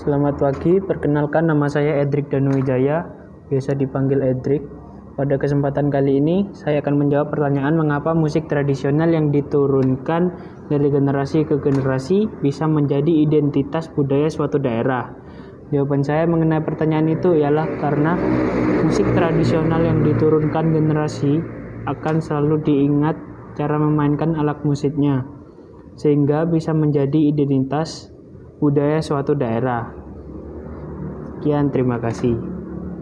Selamat pagi, perkenalkan nama saya Edric Danuwijaya, biasa dipanggil Edric. Pada kesempatan kali ini, saya akan menjawab pertanyaan mengapa musik tradisional yang diturunkan dari generasi ke generasi bisa menjadi identitas budaya suatu daerah. Jawaban saya mengenai pertanyaan itu ialah karena musik tradisional yang diturunkan generasi akan selalu diingat cara memainkan alat musiknya, sehingga bisa menjadi identitas budaya suatu daerah. Sekian, terima kasih.